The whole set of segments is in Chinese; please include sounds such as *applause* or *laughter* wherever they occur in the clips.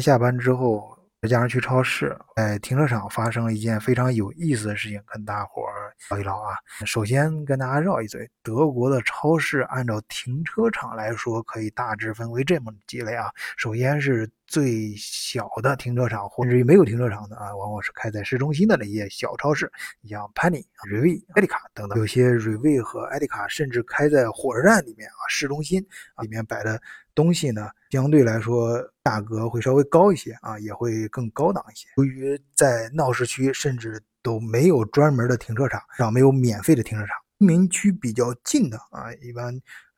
下班之后。再加上去超市，在停车场发生了一件非常有意思的事情，跟大伙儿聊一聊啊。首先跟大家绕一嘴，德国的超市按照停车场来说，可以大致分为这么几类啊。首先是最小的停车场，甚至于没有停车场的啊，往往是开在市中心的那些小超市，你像 Penny、瑞威、艾迪卡等等。有些瑞威和艾迪卡甚至开在火车站里面啊，市中心里面摆的东西呢。相对来说，价格会稍微高一些啊，也会更高档一些。由于在闹市区，甚至都没有专门的停车场，上没有免费的停车场。居民区比较近的啊，一般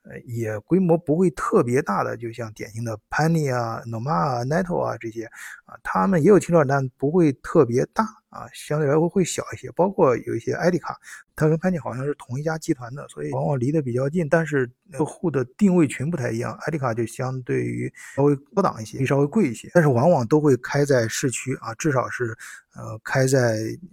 呃也规模不会特别大的，就像典型的 Penny 啊、Noma 啊、Netto 啊这些啊，他们也有停车场，但不会特别大啊，相对来说会小一些。包括有一些艾迪卡。它跟潘尼好像是同一家集团的，所以往往离得比较近，但是客户的定位群不太一样。艾迪卡就相对于稍微高档一些，稍微贵一些，但是往往都会开在市区啊，至少是呃开在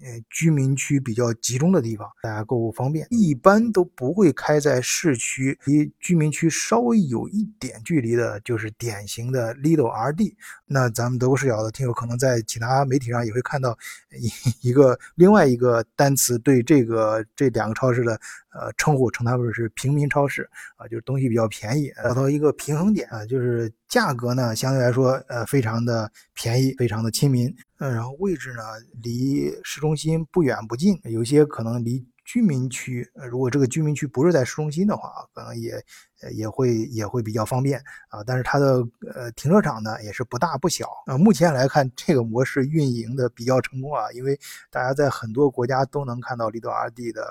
呃居民区比较集中的地方，大家购物方便。一般都不会开在市区，离居民区稍微有一点距离的，就是典型的 Lidl RD。那咱们德国视角的听友可能在其他媒体上也会看到 *laughs* 一个另外一个单词对这个。这两个超市的呃称呼称它们是平民超市啊，就是东西比较便宜，找到一个平衡点啊，就是价格呢相对来说呃非常的便宜，非常的亲民，嗯，然后位置呢离市中心不远不近，有些可能离。居民区，如果这个居民区不是在市中心的话，可能也也会也会比较方便啊。但是它的呃停车场呢也是不大不小啊。目前来看，这个模式运营的比较成功啊，因为大家在很多国家都能看到 Lidl RD 的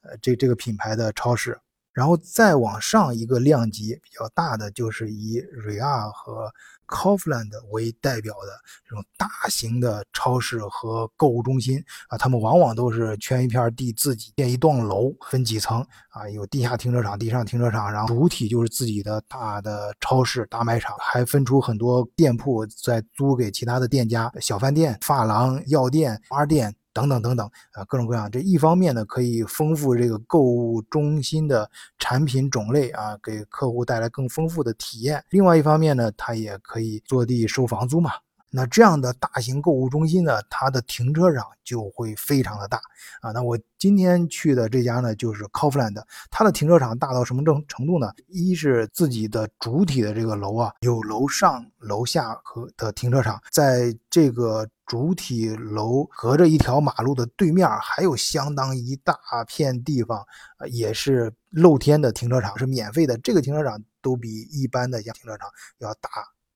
呃这这个品牌的超市。然后再往上一个量级比较大的，就是以瑞亚和 c o f l a n d 为代表的这种大型的超市和购物中心啊，他们往往都是圈一片地，自己建一栋楼，分几层啊，有地下停车场、地上停车场，然后主体就是自己的大的超市、大卖场，还分出很多店铺在租给其他的店家，小饭店、发廊、药店、花店。等等等等啊，各种各样。这一方面呢，可以丰富这个购物中心的产品种类啊，给客户带来更丰富的体验。另外一方面呢，它也可以坐地收房租嘛。那这样的大型购物中心呢，它的停车场就会非常的大啊。那我今天去的这家呢，就是 Kaufland，它的停车场大到什么程程度呢？一是自己的主体的这个楼啊，有楼上楼下和的停车场，在这个主体楼隔着一条马路的对面，还有相当一大片地方，也是露天的停车场，是免费的。这个停车场都比一般的像停车场要大。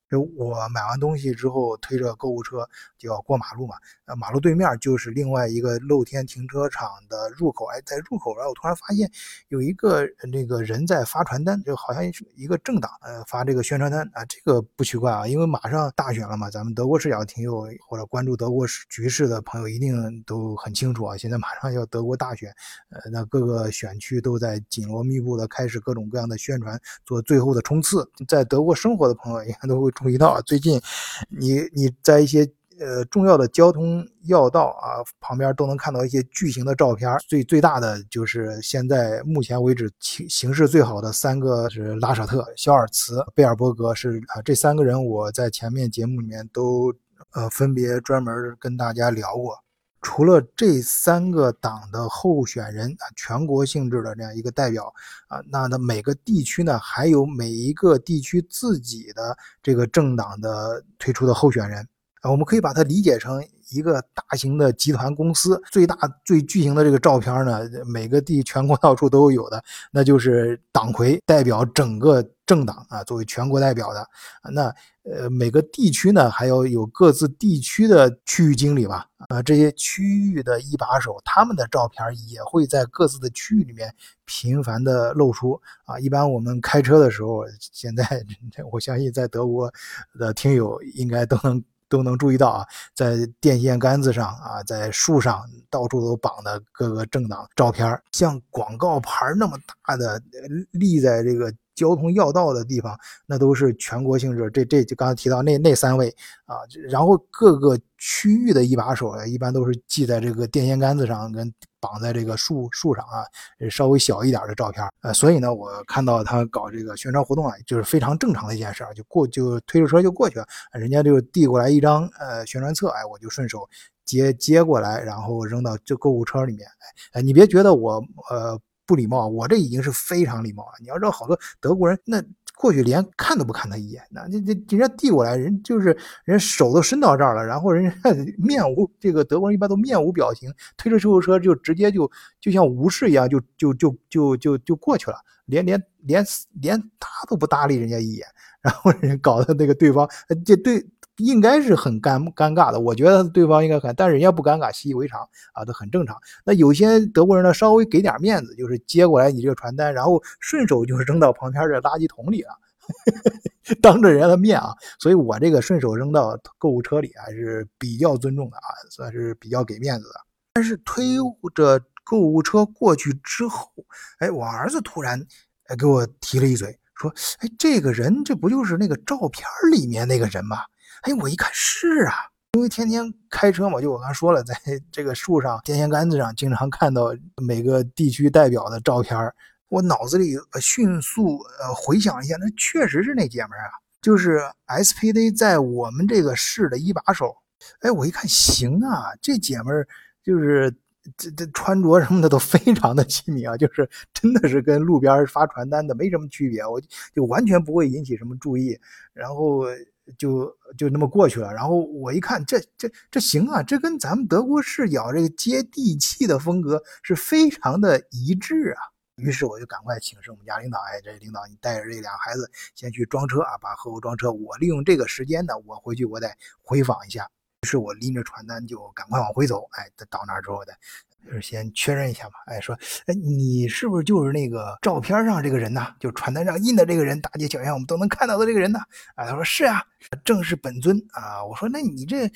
就我买完东西之后，推着购物车就要过马路嘛。呃，马路对面就是另外一个露天停车场的入口。哎，在入口然后我突然发现有一个那个人在发传单，就好像一个政党呃发这个宣传单啊。这个不奇怪啊，因为马上大选了嘛。咱们德国视角听友或者关注德国局势的朋友一定都很清楚啊。现在马上要德国大选，呃，那各个选区都在紧锣密布的开始各种各样的宣传，做最后的冲刺。在德国生活的朋友应该都会。注意到啊，最近你你在一些呃重要的交通要道啊旁边都能看到一些巨型的照片。最最大的就是现在目前为止形形势最好的三个是拉舍特、肖尔茨、贝尔伯格，是啊这三个人我在前面节目里面都呃分别专门跟大家聊过。除了这三个党的候选人啊，全国性质的这样一个代表啊，那那每个地区呢，还有每一个地区自己的这个政党的推出的候选人。啊，我们可以把它理解成一个大型的集团公司，最大最巨型的这个照片呢，每个地全国 *laughs* 到处都有的，那就是党魁代表整个政党啊，作为全国代表的那。呃，每个地区呢，还要有各自地区的区域经理吧？啊，这些区域的一把手，他们的照片也会在各自的区域里面频繁的露出啊。一般我们开车的时候，现在我相信在德国的听友应该都能都能注意到啊，在电线杆子上啊，在树上到处都绑的各个政党照片，像广告牌那么大的立在这个。交通要道的地方，那都是全国性质。这这就刚才提到那那三位啊，然后各个区域的一把手啊，一般都是系在这个电线杆子上，跟绑在这个树树上啊，稍微小一点的照片。呃，所以呢，我看到他搞这个宣传活动啊，就是非常正常的一件事儿，就过就推着车就过去了，人家就递过来一张呃宣传册，哎，我就顺手接接过来，然后扔到这购物车里面。哎，你别觉得我呃。不礼貌，我这已经是非常礼貌了。你要知道，好多德国人那过去连看都不看他一眼，那这这人家递过来，人就是人手都伸到这儿了，然后人家 *laughs* 面无这个德国人一般都面无表情，推着救护车就直接就就像无视一样，就就就就就就过去了，连连连连搭都不搭理人家一眼，然后人搞得那个对方这对。应该是很尴尴尬的，我觉得对方应该很，但是人家不尴尬，习以为常啊，都很正常。那有些德国人呢，稍微给点面子，就是接过来你这个传单，然后顺手就是扔到旁边的垃圾桶里了，*laughs* 当着人家的面啊。所以我这个顺手扔到购物车里还是比较尊重的啊，算是比较给面子的。但是推着购物车过去之后，哎，我儿子突然哎给我提了一嘴，说：“哎，这个人这不就是那个照片里面那个人吗？”哎，我一看是啊，因为天天开车嘛，就我刚说了，在 *laughs* 这个树上、电线杆子上，经常看到每个地区代表的照片我脑子里迅速呃回想一下，那确实是那姐们儿啊，就是 SPD 在我们这个市的一把手。哎，我一看行啊，这姐们儿就是这这穿着什么的都非常的亲民啊，就是真的是跟路边发传单的没什么区别，我就完全不会引起什么注意，然后。就就那么过去了，然后我一看，这这这行啊，这跟咱们德国视角这个接地气的风格是非常的一致啊。于是我就赶快请示我们家领导，哎，这领导你带着这俩孩子先去装车啊，把货物装车。我利用这个时间呢，我回去我得回访一下。于是我拎着传单就赶快往回走，哎，到那儿之后的。就是先确认一下嘛，哎，说，哎，你是不是就是那个照片上这个人呢？就传单上印的这个人，大街小巷我们都能看到的这个人呢？啊，他说是啊，正是本尊啊。我说，那你这。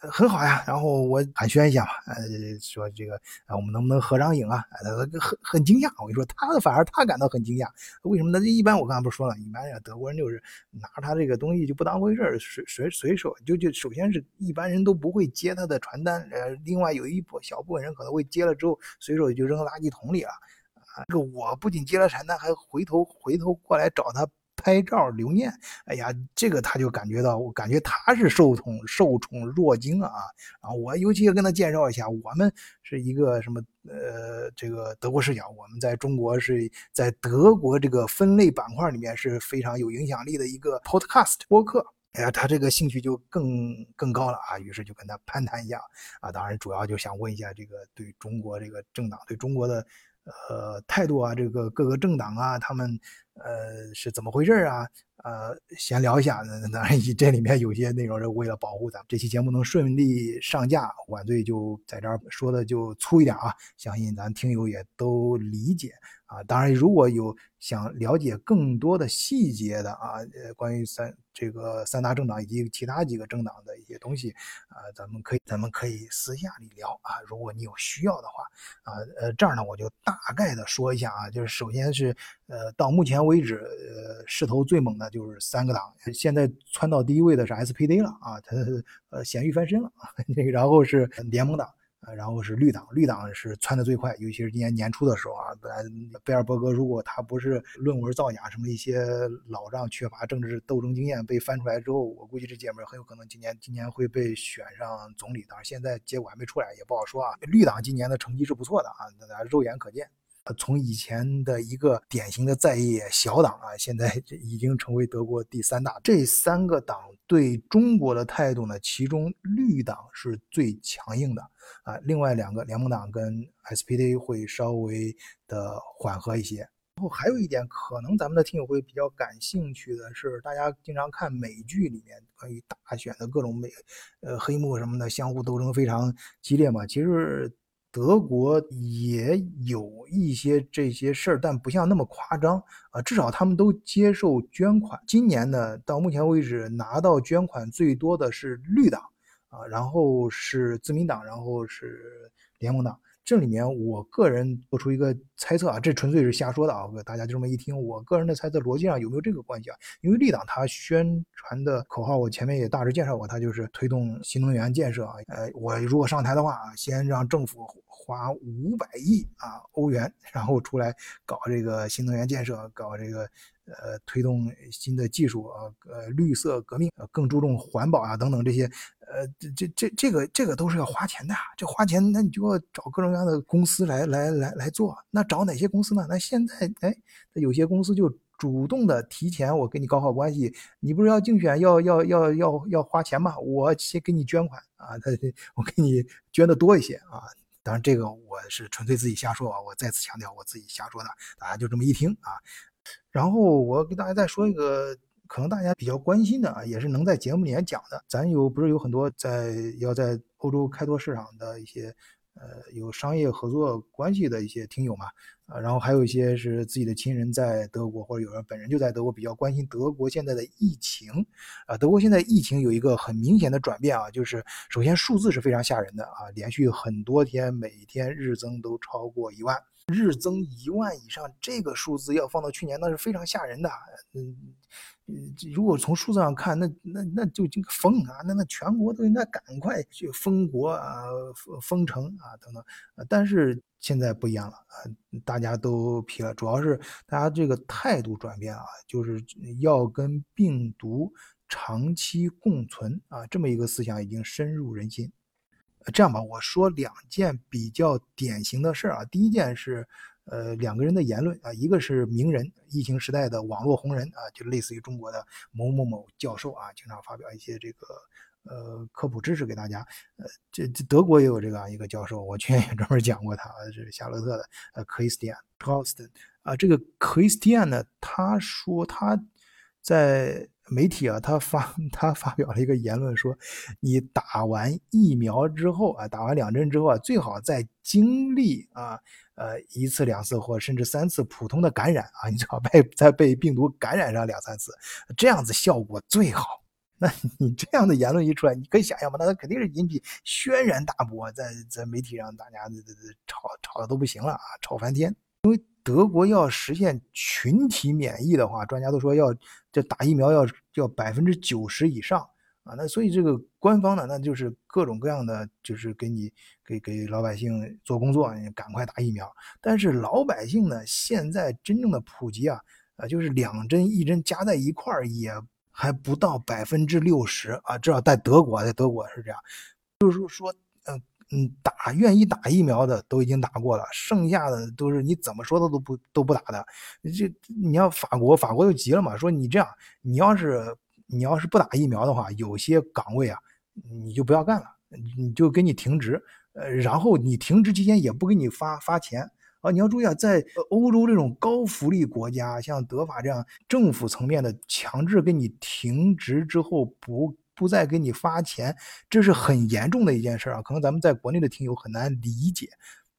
很好呀，然后我寒暄一下嘛，呃，说这个啊，我们能不能合张影啊？他很很惊讶，我跟你说，他反而他感到很惊讶，为什么呢？一般我刚才不是说了，一般人德国人就是拿他这个东西就不当回事儿，随随随手就就首先是一般人都不会接他的传单，呃，另外有一部小部分人可能会接了之后随手就扔垃圾桶里了，啊，这个我不仅接了传单，还回头回头过来找他。拍照留念，哎呀，这个他就感觉到，我感觉他是受宠受宠若惊啊！啊，我尤其要跟他介绍一下，我们是一个什么呃，这个德国视角，我们在中国是在德国这个分类板块里面是非常有影响力的一个 podcast 播客。哎呀，他这个兴趣就更更高了啊！于是就跟他攀谈一下啊，当然主要就想问一下这个对中国这个政党对中国的。呃，态度啊，这个各个政党啊，他们呃是怎么回事啊？呃，闲聊一下。那当然，这里面有些内容是为了保护咱们这期节目能顺利上架，晚队就在这儿说的就粗一点啊，相信咱听友也都理解。啊，当然，如果有想了解更多的细节的啊，呃，关于三这个三大政党以及其他几个政党的一些东西啊，咱们可以咱们可以私下里聊啊。如果你有需要的话啊，呃，这儿呢我就大概的说一下啊，就是首先是呃，到目前为止，呃，势头最猛的就是三个党，现在窜到第一位的是 SPD 了啊，它呃咸鱼翻身了，*laughs* 然后是联盟党。啊，然后是绿党，绿党是窜的最快，尤其是今年年初的时候啊，本来贝尔伯格如果他不是论文造假什么一些老账，缺乏政治斗争经验被翻出来之后，我估计这姐们很有可能今年今年会被选上总理。当然现在结果还没出来，也不好说啊。绿党今年的成绩是不错的啊，大家肉眼可见。从以前的一个典型的在野小党啊，现在已经成为德国第三大。这三个党对中国的态度呢，其中绿党是最强硬的啊，另外两个联盟党跟 SPD 会稍微的缓和一些。然后还有一点，可能咱们的听友会比较感兴趣的是，大家经常看美剧里面关于大选的各种美呃黑幕什么的，相互斗争非常激烈嘛，其实。德国也有一些这些事儿，但不像那么夸张啊。至少他们都接受捐款。今年呢，到目前为止拿到捐款最多的是绿党啊，然后是自民党，然后是联盟党。这里面我个人做出一个猜测啊，这纯粹是瞎说的啊，大家就这么一听，我个人的猜测逻辑上有没有这个关系啊？因为立党它宣传的口号，我前面也大致介绍过，它就是推动新能源建设啊。呃，我如果上台的话啊，先让政府花五百亿啊欧元，然后出来搞这个新能源建设，搞这个。呃，推动新的技术啊，呃，绿色革命，呃，更注重环保啊，等等这些，呃，这这这这个这个都是要花钱的，这花钱，那你就要找各种各样的公司来来来来做。那找哪些公司呢？那现在，哎，有些公司就主动的提前，我跟你搞好关系，你不是要竞选，要要要要要花钱吗？我先给你捐款啊，他 *laughs* 我给你捐的多一些啊。当然，这个我是纯粹自己瞎说啊，我再次强调，我自己瞎说的，大家就这么一听啊。然后我给大家再说一个，可能大家比较关心的啊，也是能在节目里面讲的。咱有不是有很多在要在欧洲开拓市场的一些，呃，有商业合作关系的一些听友嘛，啊，然后还有一些是自己的亲人在德国，或者有人本人就在德国，比较关心德国现在的疫情，啊，德国现在疫情有一个很明显的转变啊，就是首先数字是非常吓人的啊，连续很多天每天日增都超过一万。日增一万以上，这个数字要放到去年，那是非常吓人的。嗯，如果从数字上看，那那那就这个封啊，那那全国都应该赶快去封国啊、封封城啊等等。但是现在不一样了啊，大家都疲了，主要是大家这个态度转变啊，就是要跟病毒长期共存啊，这么一个思想已经深入人心。这样吧，我说两件比较典型的事儿啊。第一件是，呃，两个人的言论啊，一个是名人，疫情时代的网络红人啊，就类似于中国的某某某教授啊，经常发表一些这个呃科普知识给大家。呃，这这德国也有这个一个教授，我去年也专门讲过他，是夏洛特的呃 Christian c o s t 啊，这个 Christian 呢，他说他在。媒体啊，他发他发表了一个言论，说你打完疫苗之后啊，打完两针之后啊，最好再经历啊呃一次两次或甚至三次普通的感染啊，你最好被再被病毒感染上两三次，这样子效果最好。那你这样的言论一出来，你可以想象吧？那他肯定是引起轩然大波，在在媒体上大家这这这吵吵的都不行了啊，吵翻天，因为。德国要实现群体免疫的话，专家都说要这打疫苗要要百分之九十以上啊。那所以这个官方呢，那就是各种各样的，就是给你给给老百姓做工作，你赶快打疫苗。但是老百姓呢，现在真正的普及啊，啊，就是两针一针加在一块儿也还不到百分之六十啊。至少在德国，在德国是这样，就是说，嗯。嗯，打愿意打疫苗的都已经打过了，剩下的都是你怎么说的都不都不打的。这你要法国，法国就急了嘛，说你这样，你要是你要是不打疫苗的话，有些岗位啊，你就不要干了，你就给你停职。呃，然后你停职期间也不给你发发钱啊。你要注意啊，在欧洲这种高福利国家，像德法这样政府层面的强制给你停职之后不。不再给你发钱，这是很严重的一件事啊！可能咱们在国内的听友很难理解，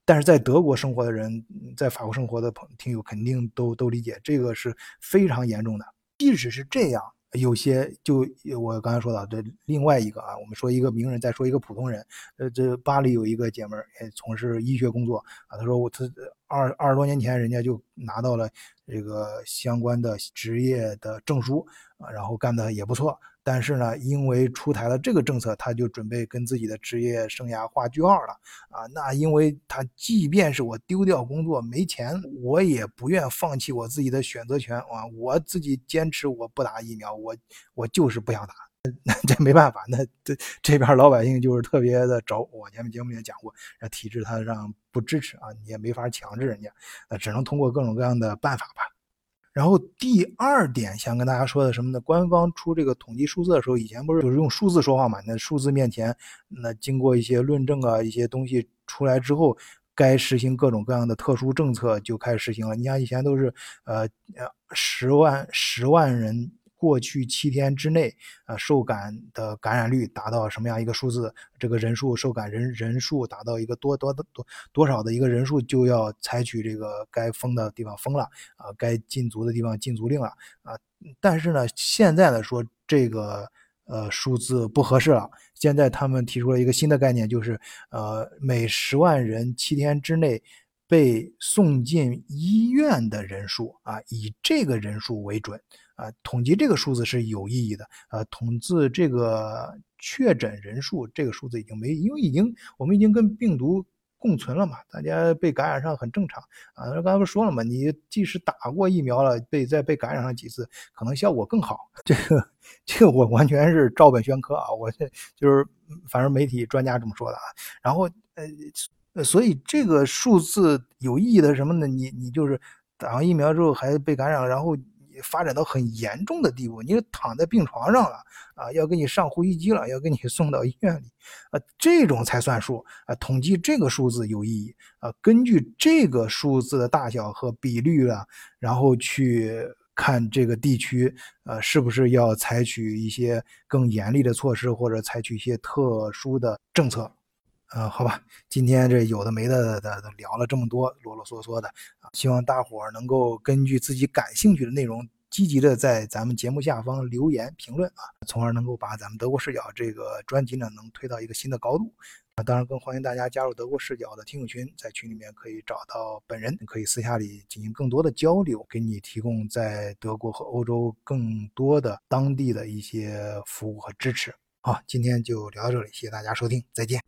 但是在德国生活的人，在法国生活的朋听友肯定都都理解，这个是非常严重的。即使是这样，有些就我刚才说的这另外一个啊，我们说一个名人，再说一个普通人，呃，这巴黎有一个姐们儿也从事医学工作啊，她说我她二二十多年前人家就拿到了这个相关的职业的证书啊，然后干的也不错。但是呢，因为出台了这个政策，他就准备跟自己的职业生涯画句号了啊！那因为他即便是我丢掉工作没钱，我也不愿放弃我自己的选择权啊！我自己坚持我不打疫苗，我我就是不想打，那 *laughs* 这没办法，那这这边老百姓就是特别的轴。我前面节目也讲过，那体制他让不支持啊，你也没法强制人家，那只能通过各种各样的办法吧。然后第二点想跟大家说的什么呢？官方出这个统计数字的时候，以前不是就是用数字说话嘛？那数字面前，那经过一些论证啊，一些东西出来之后，该实行各种各样的特殊政策就开始实行了。你像以前都是呃呃十万十万人。过去七天之内，啊，受感的感染率达到什么样一个数字？这个人数受感人人数达到一个多多的多多少的一个人数，就要采取这个该封的地方封了，啊，该禁足的地方禁足令了，啊。但是呢，现在呢说这个呃数字不合适了。现在他们提出了一个新的概念，就是呃每十万人七天之内被送进医院的人数啊，以这个人数为准啊，统计这个数字是有意义的。呃，统计这个确诊人数，这个数字已经没，因为已经我们已经跟病毒。共存了嘛？大家被感染上很正常啊。刚才不说了嘛？你即使打过疫苗了，被再被感染上几次，可能效果更好。这个这个我完全是照本宣科啊！我这就是反正媒体专家这么说的啊。然后呃，所以这个数字有意义的什么呢？你你就是打完疫苗之后还被感染，然后。发展到很严重的地步，你躺在病床上了啊，要给你上呼吸机了，要给你 *laughs* 送到医院里，啊，这种才算数啊。统计这个数字有意义啊，根据这个数字的大小和比率了，然后去看这个地区呃是不是要采取一些更严厉的措施，或者采取一些特殊的政策。呃，好吧，今天这有的没的的聊了这么多，啰啰嗦嗦的啊，希望大伙儿能够根据自己感兴趣的内容，积极的在咱们节目下方留言评论啊，从而能够把咱们德国视角这个专辑呢，能推到一个新的高度啊。当然，更欢迎大家加入德国视角的听友群，在群里面可以找到本人，可以私下里进行更多的交流，给你提供在德国和欧洲更多的当地的一些服务和支持。好，今天就聊到这里，谢谢大家收听，再见。